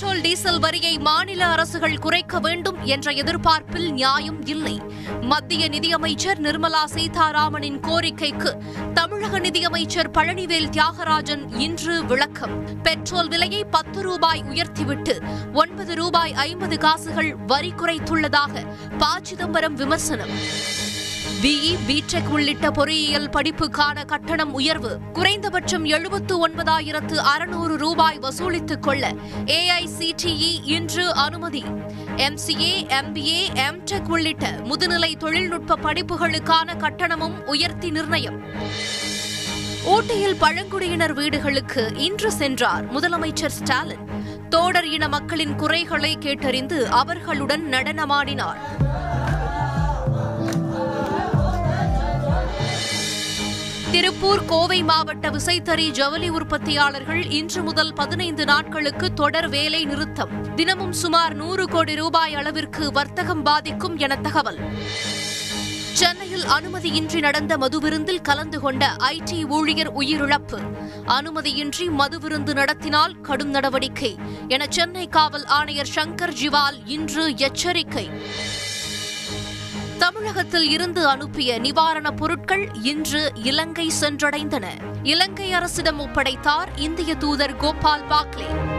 Petrol diesel வரியை மாநில அரசுகள் குறைக்க வேண்டும் என்ற எதிர்பார்ப்பில் நியாயம் இல்லை. மத்திய நிதியமைச்சர் நிர்மலா சீதாராமனின் கோரிக்கைக்கு தமிழக நிதியமைச்சர் பழனிவேல் தியாகராஜன் இன்று விளக்கம். பெட்ரோல் விலையை பத்து ரூபாய் உயர்த்திவிட்டு ஒன்பது ரூபாய் ஐம்பது காசுகள் வரி குறைத்துள்ளதாக ப. சிதம்பரம் விமர்சனம். பிஇ பிடெக் உள்ளிட்ட பொறியியல் படிப்புக்கான கட்டணம் உயர்வு. குறைந்தபட்சம் எழுபத்து ஒன்பதாயிரத்து அறுநூறு ரூபாய் வசூலித்துக் கொள்ள ஏஐசிடிஇ இன்று அனுமதி. எம்சிஏ எம்பிஏ எம்டெக் உள்ளிட்ட முதுநிலை தொழில்நுட்ப படிப்புகளுக்கான கட்டணமும் உயர்த்தி நிர்ணயம். ஊட்டியில் பழங்குடியினர் வீடுகளுக்கு இன்று சென்றார் முதலமைச்சர் ஸ்டாலின். தோடர் இன மக்களின் குறைகளை கேட்டறிந்து அவர்களுடன் நடனமாடினார். திருப்பூர் கோவை மாவட்ட விசைத்தறி ஜவுளி உற்பத்தியாளர்கள் இன்று முதல் பதினைந்து நாட்களுக்கு தொடர் வேலை நிறுத்தம். தினமும் சுமார் நூறு கோடி ரூபாய் அளவிற்கு வர்த்தகம் பாதிக்கும் என தகவல். சென்னையில் அனுமதியின்றி நடந்த மதுவிருந்தில் கலந்து கொண்ட ஐடி ஊழியர் உயிரிழப்பு. அனுமதியின்றி மதுவிருந்து நடத்தினால் கடும் நடவடிக்கை. என சென்னை காவல் ஆணையர் சங்கர் ஜிவால் இன்று எச்சரிக்கை. தமிழகத்தில் இருந்து அனுப்பிய நிவாரணப் பொருட்கள் இன்று இலங்கை சென்றடைந்தன. இலங்கை அரசிடம் ஒப்படைத்தார் இந்திய தூதர் கோபால் பாக்லே.